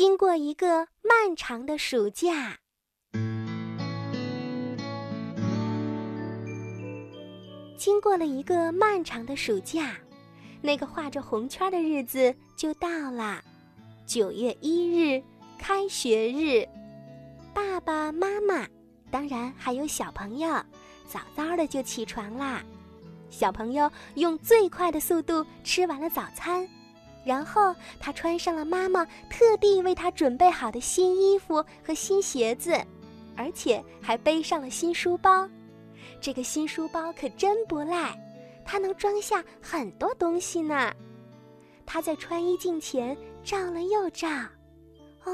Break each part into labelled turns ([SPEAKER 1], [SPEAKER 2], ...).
[SPEAKER 1] 经过一个漫长的暑假。经过了一个漫长的暑假，那个画着红圈的日子就到了。九月一日，开学日，爸爸妈妈，当然还有小朋友，早早的就起床啦。小朋友用最快的速度吃完了早餐，然后他穿上了妈妈特地为他准备好的新衣服和新鞋子，而且还背上了新书包。这个新书包可真不赖，它能装下很多东西呢。他在穿衣镜前照了又照，哦，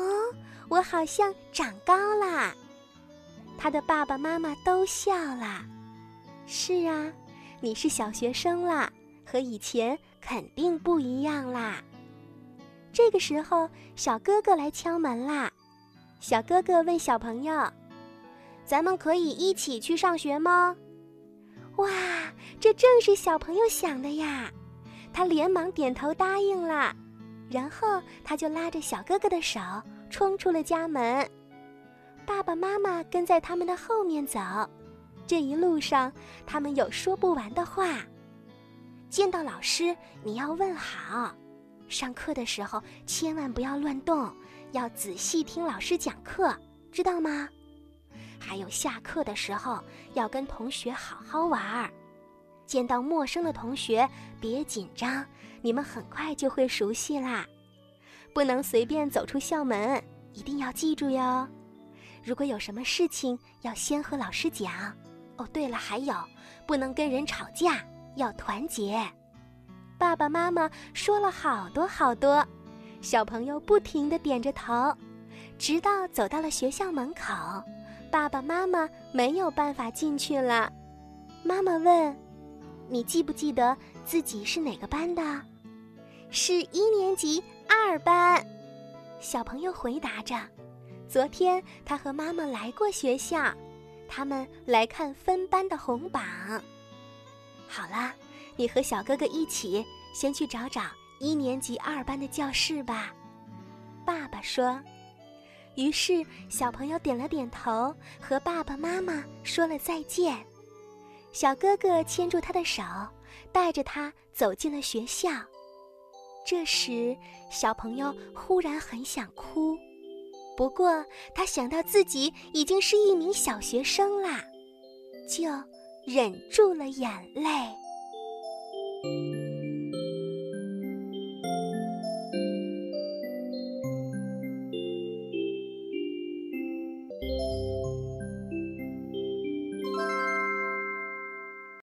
[SPEAKER 1] 我好像长高啦。他的爸爸妈妈都笑了。是啊，你是小学生啦，和以前肯定不一样啦。这个时候，小哥哥来敲门啦。小哥哥问小朋友。咱们可以一起去上学吗？哇，这正是小朋友想的呀！他连忙点头答应了，然后他就拉着小哥哥的手冲出了家门。爸爸妈妈跟在他们的后面走，这一路上他们有说不完的话。见到老师你要问好，上课的时候千万不要乱动，要仔细听老师讲课，知道吗？还有下课的时候要跟同学好好玩儿，见到陌生的同学别紧张，你们很快就会熟悉啦。不能随便走出校门，一定要记住哟。如果有什么事情要先和老师讲。哦，对了，还有不能跟人吵架，要团结。爸爸妈妈说了好多好多，小朋友不停地点着头，直到走到了学校门口。爸爸妈妈没有办法进去了。妈妈问：“你记不记得自己是哪个班的？”“是一年级二班。”小朋友回答着。昨天他和妈妈来过学校，他们来看分班的红榜。好了，你和小哥哥一起先去找找一年级二班的教室吧。爸爸说。于是，小朋友点了点头，和爸爸妈妈说了再见。小哥哥牵住他的手，带着他走进了学校。这时，小朋友忽然很想哭，不过他想到自己已经是一名小学生啦，就忍住了眼泪。